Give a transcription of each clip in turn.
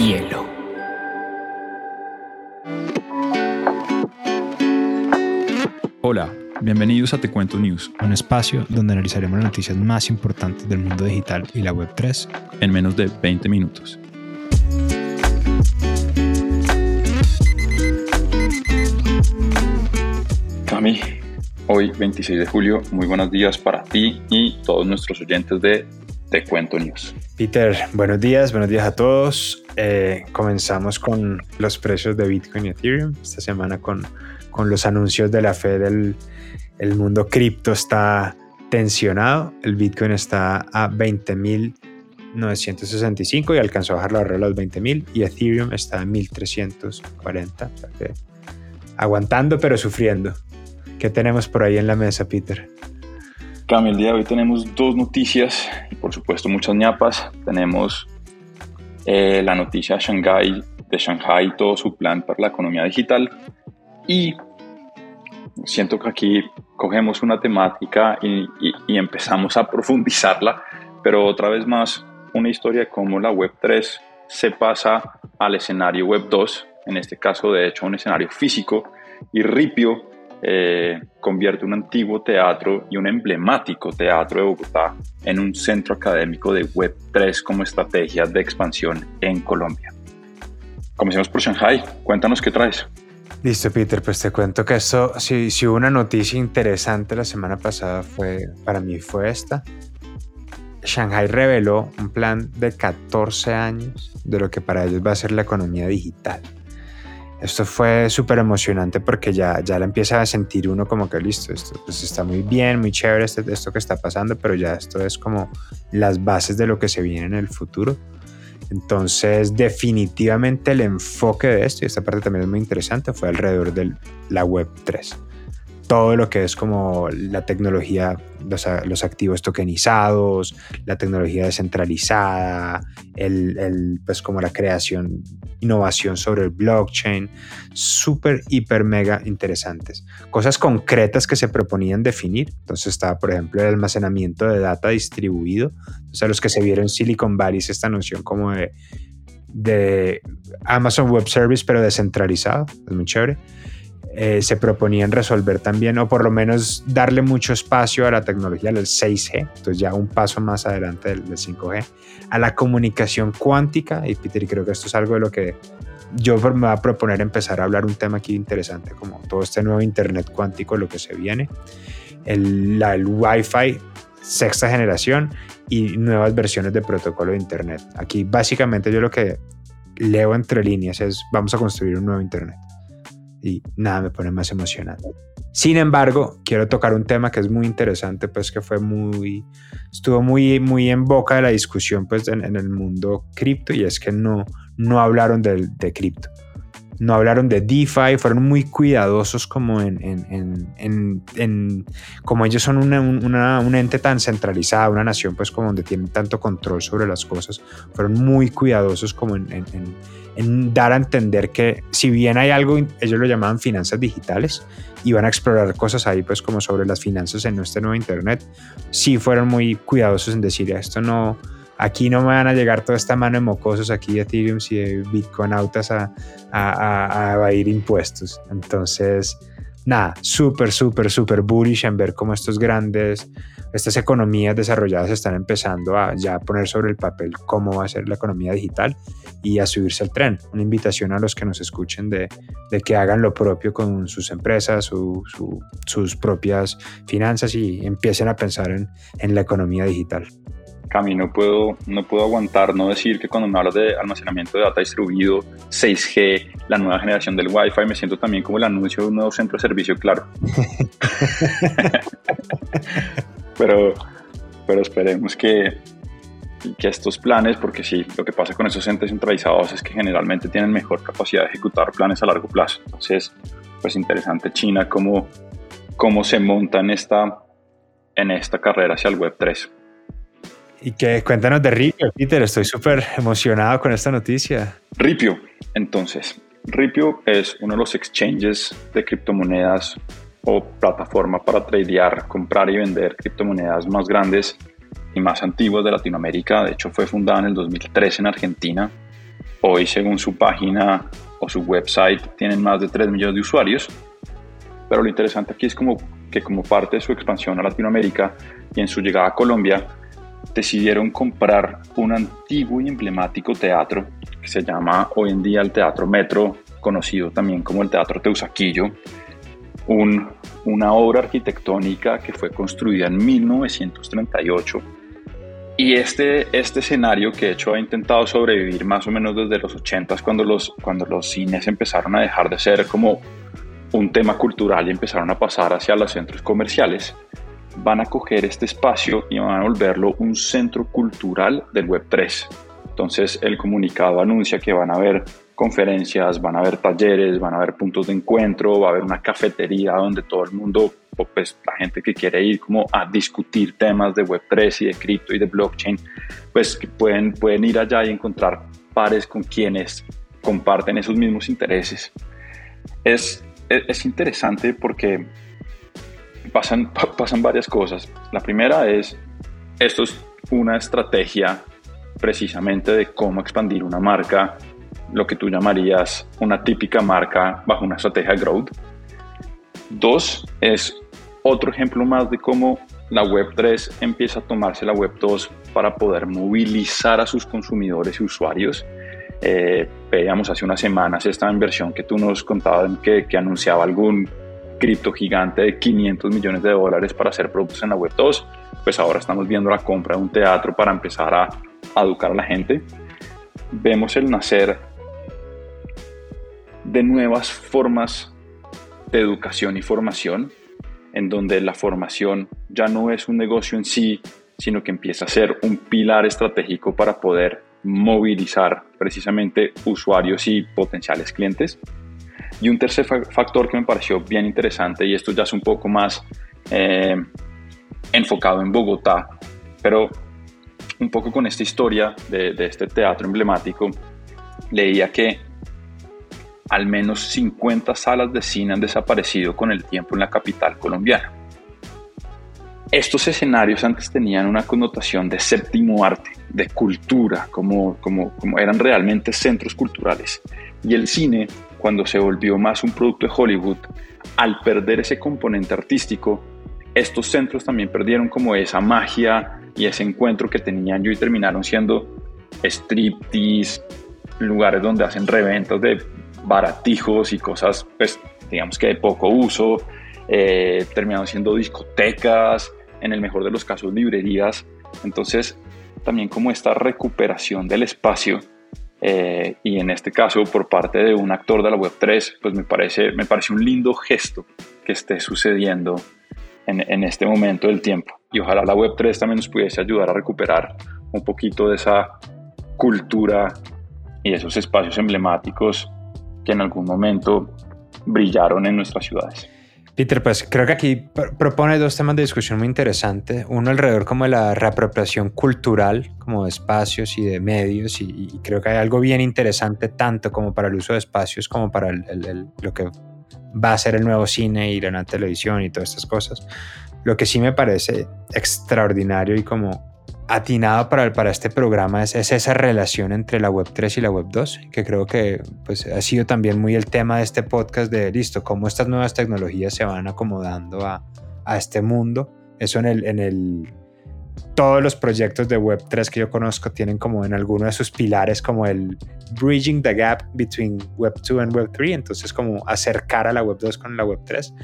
hielo. Hola, bienvenidos a Te Cuento News, un espacio donde analizaremos las noticias más importantes del mundo digital y la Web3 en menos de 20 minutos. Cami, hoy 26 de julio, muy buenos días para ti y todos nuestros oyentes de Te Cuento News. Peter, buenos días, buenos días a todos. Eh, comenzamos con los precios de Bitcoin y Ethereum. Esta semana con, con los anuncios de la Fed, el, el mundo cripto está tensionado. El Bitcoin está a 20.965 y alcanzó a bajar la barrera de los 20.000 y Ethereum está en 1.340. aguantando pero sufriendo. ¿Qué tenemos por ahí en la mesa, Peter? Cami, el día de hoy tenemos dos noticias y por supuesto muchas ñapas. Tenemos eh, la noticia de Shanghai, de Shanghai y todo su plan para la economía digital. Y siento que aquí cogemos una temática y, y empezamos a profundizarla, pero otra vez más una historia de cómo la Web3 se pasa al escenario Web 2, en este caso de hecho un escenario físico, y Ripio eh, convierte un antiguo teatro y un emblemático teatro de Bogotá en un centro académico de Web3 como estrategia de expansión en Colombia. Comencemos por Shanghai. Cuéntanos qué traes. Listo, Peter, pues te cuento que esto, si, si una noticia interesante la semana pasada, fue, para mí fue esta. Shanghai reveló un plan de 14 años de lo que para ellos va a ser la economía digital. Esto fue súper emocionante porque ya, ya la empieza a sentir uno como que listo, esto pues está muy bien, muy chévere esto, esto que está pasando, pero ya esto es como las bases de lo que se viene en el futuro. Entonces, definitivamente el enfoque de esto, y esta parte también es muy interesante, fue alrededor de la Web 3 todo lo que es como la tecnología, los, activos tokenizados, la tecnología descentralizada, el, pues como la creación, innovación sobre el blockchain, súper, hiper, mega interesantes. Cosas concretas que se proponían definir. Entonces estaba, por ejemplo, el almacenamiento de data distribuido. O sea, los que se vieron Silicon Valley, esta noción como de, de Amazon Web Service, pero descentralizado. Es muy chévere eh, se proponían resolver también, o por lo menos darle mucho espacio a la tecnología del 6G, entonces ya un paso más adelante del, 5G, a la comunicación cuántica, y Peter, creo que esto es algo de lo que yo me voy a proponer empezar a hablar un tema aquí interesante, como todo este nuevo Internet cuántico, lo que se viene, el, la, el Wi-Fi sexta generación y nuevas versiones de protocolo de Internet. Aquí básicamente yo lo que leo entre líneas es vamos a construir un nuevo Internet y nada me pone más emocionante. Sin embargo, quiero tocar un tema que es muy interesante, pues que fue muy, estuvo muy, muy en boca de la discusión pues en, el mundo cripto y es que no, no hablaron de, cripto. No hablaron de DeFi, fueron muy cuidadosos como en, como ellos son una, una, un ente tan centralizado, una nación pues como donde tienen tanto control sobre las cosas, fueron muy cuidadosos como en en dar a entender que si bien hay algo, ellos lo llamaban finanzas digitales, y van a explorar cosas ahí pues como sobre las finanzas en nuestro nuevo Internet, sí fueron muy cuidadosos en decir esto no, aquí no me van a llegar toda esta mano de mocosos aquí de Ethereum y de Bitcoin autas a, a, a evadir impuestos. Entonces, nada, súper, súper, súper bullish en ver cómo estos grandes estas economías desarrolladas están empezando a ya poner sobre el papel cómo va a ser la economía digital y a subirse al tren. Una invitación a los que nos escuchen de, de que hagan lo propio con sus empresas, su, sus propias finanzas y empiecen a pensar en, en la economía digital. Cami, no puedo, no puedo aguantar no decir que cuando me hablas de almacenamiento de data distribuido, 6G, la nueva generación del Wi-Fi, me siento también como el anuncio de un nuevo centro de servicio, claro. pero, pero esperemos que, que estos planes, porque sí, lo que pasa con esos entes centralizados es que generalmente tienen mejor capacidad de ejecutar planes a largo plazo. Entonces, pues interesante China cómo, cómo se monta en esta, en esta carrera hacia el Web 3. Y que cuéntanos de Ripio, Peter, estoy súper emocionado con esta noticia. Ripio, entonces, Ripio es uno de los exchanges de criptomonedas o plataforma para tradear, comprar y vender criptomonedas más grandes y más antiguas de Latinoamérica. De hecho, fue fundada en el 2003 en Argentina. Hoy, según su página o su website, tienen más de 3 millones de usuarios. Pero lo interesante aquí es como que como parte de su expansión a Latinoamérica y en su llegada a Colombia, decidieron comprar un antiguo y emblemático teatro que se llama hoy en día el Teatro Metro, conocido también como el Teatro Teusaquillo, un, una obra arquitectónica que fue construida en 1938. Y este, este escenario que de hecho ha intentado sobrevivir más o menos desde los 80 cuando los, cuando los cines empezaron a dejar de ser como un tema cultural y empezaron a pasar hacia los centros comerciales, van a coger este espacio y van a volverlo un centro cultural del Web3. Entonces el comunicado anuncia que van a haber conferencias, van a haber talleres, van a haber puntos de encuentro, va a haber una cafetería donde todo el mundo, pues la gente que quiere ir como a discutir temas de Web3 y de cripto y de blockchain, pues pueden, pueden ir allá y encontrar pares con quienes comparten esos mismos intereses. Es, es interesante porque pasan, pasan varias cosas. La primera es, esto es una estrategia precisamente de cómo expandir una marca, lo que tú llamarías una típica marca bajo una estrategia de growth. Dos, es otro ejemplo más de cómo la Web3 empieza a tomarse la Web2 para poder movilizar a sus consumidores y usuarios. Eh, veíamos hace unas semanas esta inversión que tú nos contabas que, que anunciaba algún cripto gigante de 500 millones de dólares para hacer productos en la web 2, pues ahora estamos viendo la compra de un teatro para empezar a, educar a la gente. Vemos el nacer de nuevas formas de educación y formación, en donde la formación ya no es un negocio en sí, sino que empieza a ser un pilar estratégico para poder movilizar precisamente usuarios y potenciales clientes. Y un tercer factor que me pareció bien interesante, y esto ya es un poco más eh, enfocado en Bogotá, pero un poco con esta historia de, de este teatro emblemático, leía que al menos 50 salas de cine han desaparecido con el tiempo en la capital colombiana. Estos escenarios antes tenían una connotación de séptimo arte, de cultura, como, como, como eran realmente centros culturales. Y el cine cuando se volvió más un producto de Hollywood, al perder ese componente artístico, estos centros también perdieron como esa magia y ese encuentro que tenían yo y terminaron siendo striptease, lugares donde hacen reventas de baratijos y cosas, pues digamos que de poco uso, eh, terminaron siendo discotecas, en el mejor de los casos librerías. Entonces, también como esta recuperación del espacio eh, y en este caso por parte de un actor de la Web3, pues me parece, me parece un lindo gesto que esté sucediendo en, en este momento del tiempo. Y ojalá la Web3 también nos pudiese ayudar a recuperar un poquito de esa cultura y esos espacios emblemáticos en algún momento brillaron en nuestras ciudades. Peter, pues creo que aquí propone dos temas de discusión muy interesantes. Uno alrededor como de la reapropiación cultural, como de espacios y de medios, y, creo que hay algo bien interesante tanto como para el uso de espacios como para lo que va a ser el nuevo cine y la televisión y todas estas cosas. Lo que sí me parece extraordinario y como atinado para, para este programa es, esa relación entre la Web 3 y la Web 2, que creo que pues, ha sido también muy el tema de este podcast de, listo, cómo estas nuevas tecnologías se van acomodando a, a este mundo. Eso en el, en el, todos los proyectos de Web 3 que yo conozco tienen como en alguno de sus pilares como el bridging the gap between Web 2 and Web 3, entonces como acercar a la Web 2 con la Web 3.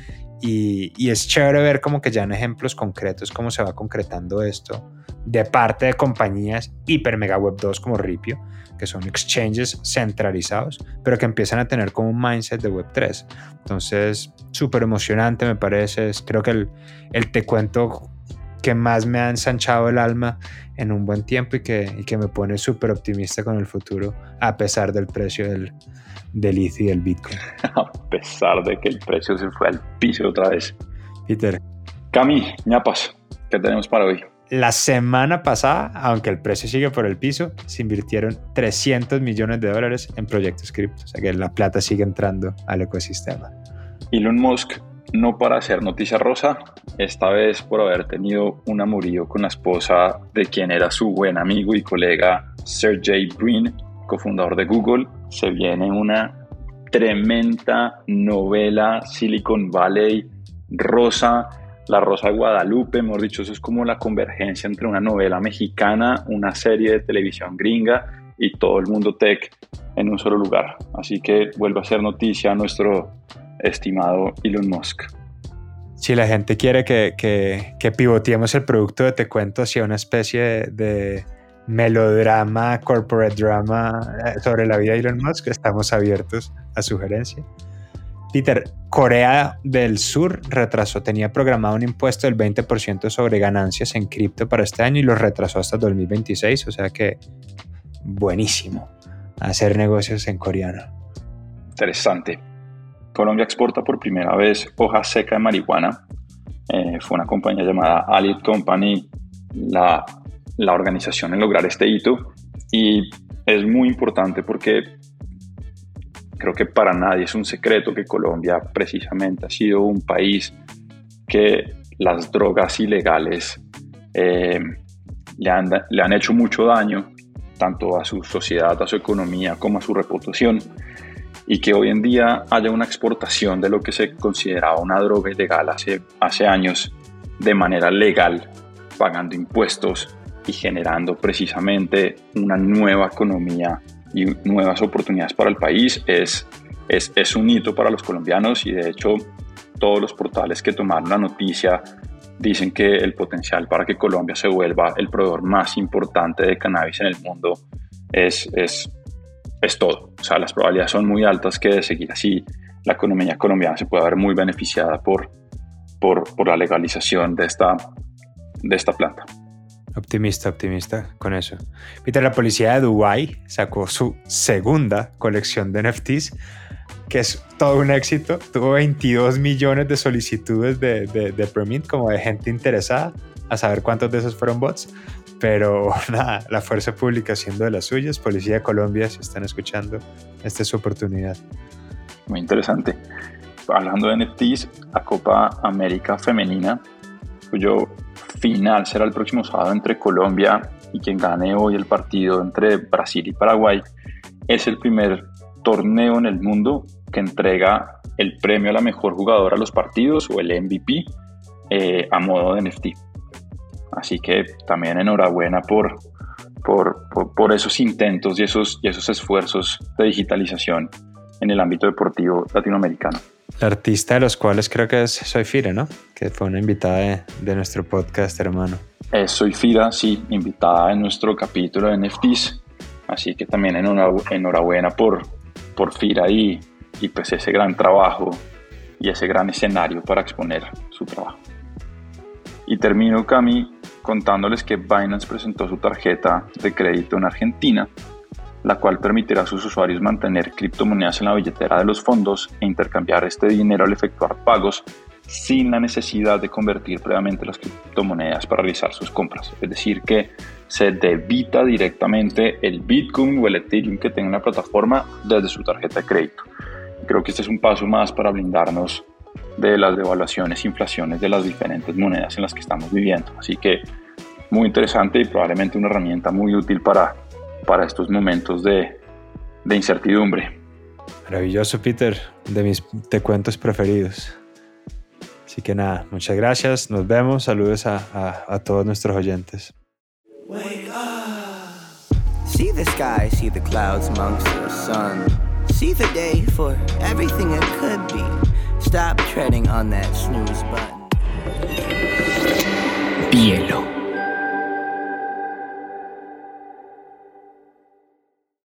Y, y es chévere ver como que ya en ejemplos concretos cómo se va concretando esto de parte de compañías hiper mega web 2 como Ripio, que son exchanges centralizados, pero que empiezan a tener como un mindset de web 3. Entonces, súper emocionante me parece. Creo que el, el, te cuento que más me ha ensanchado el alma en un buen tiempo y que, y que me pone súper optimista con el futuro, a pesar del precio del, del ETH y del Bitcoin. A pesar de que el precio se fue al piso otra vez. Peter. Cami, ñapas, ¿qué tenemos para hoy? La semana pasada, aunque el precio sigue por el piso, se invirtieron 300 millones de dólares en proyectos cripto, o sea que la plata sigue entrando al ecosistema. Elon Musk no para hacer noticia rosa, esta vez por haber tenido un amorío con la esposa de quien era su buen amigo y colega Sergey Brin, cofundador de Google, se viene una tremenda novela Silicon Valley rosa, la Rosa de Guadalupe, mejor dicho, eso es como la convergencia entre una novela mexicana, una serie de televisión gringa y todo el mundo tech en un solo lugar. Así que vuelve a ser noticia nuestro estimado Elon Musk. Si la gente quiere que, que, que pivoteemos el producto de Te Cuento hacia una especie de, melodrama, corporate drama eh, sobre la vida de Elon Musk, estamos abiertos a sugerencia. Peter, Corea del Sur retrasó, tenía programado un impuesto del 20% sobre ganancias en cripto para este año y lo retrasó hasta 2026, o sea que buenísimo hacer negocios en coreano. Interesante. Colombia exporta por primera vez hoja seca de marihuana. Eh, fue una compañía llamada Allied Company la, la organización en lograr este hito y es muy importante porque creo que para nadie es un secreto que Colombia precisamente ha sido un país que las drogas ilegales eh, le, han, le han hecho mucho daño tanto a su sociedad, a su economía como a su reputación y que hoy en día haya una exportación de lo que se consideraba una droga ilegal hace, hace años de manera legal, pagando impuestos y generando precisamente una nueva economía y nuevas oportunidades para el país es, es, es un hito para los colombianos y de hecho todos los portales que tomaron la noticia dicen que el potencial para que Colombia se vuelva el proveedor más importante de cannabis en el mundo es, es, es todo. O sea, las probabilidades son muy altas que de seguir así la economía colombiana se pueda ver muy beneficiada por, por, por la legalización de esta, de esta planta. Optimista, optimista con eso. Peter, la policía de Dubái sacó su segunda colección de NFTs, que es todo un éxito. Tuvo 22 millones de solicitudes de, de, de permit, como de gente interesada, a saber cuántos de esos fueron bots. Pero nada, la fuerza pública haciendo de las suyas. Policía de Colombia, si están escuchando, esta es su oportunidad. Muy interesante. Hablando de NFTs, la Copa América Femenina, final será el próximo sábado entre Colombia y quien gane hoy el partido entre Brasil y Paraguay, es el primer torneo en el mundo que entrega el premio a la mejor jugadora a los partidos o el MVP eh, a modo de NFT. Así que también enhorabuena por, por, por, por, esos intentos y esos, y esos esfuerzos de digitalización en el ámbito deportivo latinoamericano. La artista de los cuales creo que es Soy Fira, ¿no? Que fue una invitada de, nuestro podcast, hermano. Eh, Soy Fira, sí, invitada en nuestro capítulo de NFTs. Así que también enhorabuena por, por Fira y, y pues ese gran trabajo y ese gran escenario para exponer su trabajo. Y termino, Cami, contándoles que Binance presentó su tarjeta de crédito en Argentina la cual permitirá a sus usuarios mantener criptomonedas en la billetera de los fondos e intercambiar este dinero al efectuar pagos sin la necesidad de convertir previamente las criptomonedas para realizar sus compras. Es decir, que se debita directamente el Bitcoin o el Ethereum que tenga una plataforma desde su tarjeta de crédito. Creo que este es un paso más para blindarnos de las devaluaciones inflaciones de las diferentes monedas en las que estamos viviendo. Así que muy interesante y probablemente una herramienta muy útil para para estos momentos de, de incertidumbre. Maravilloso, Peter, de mis te cuentos preferidos. Así que nada, muchas gracias, nos vemos, saludos a, a, a todos nuestros oyentes. Wake up. See the sky, see the clouds amongst the sun. See the day for everything it could be. Stop treading on that snooze button. Bielo.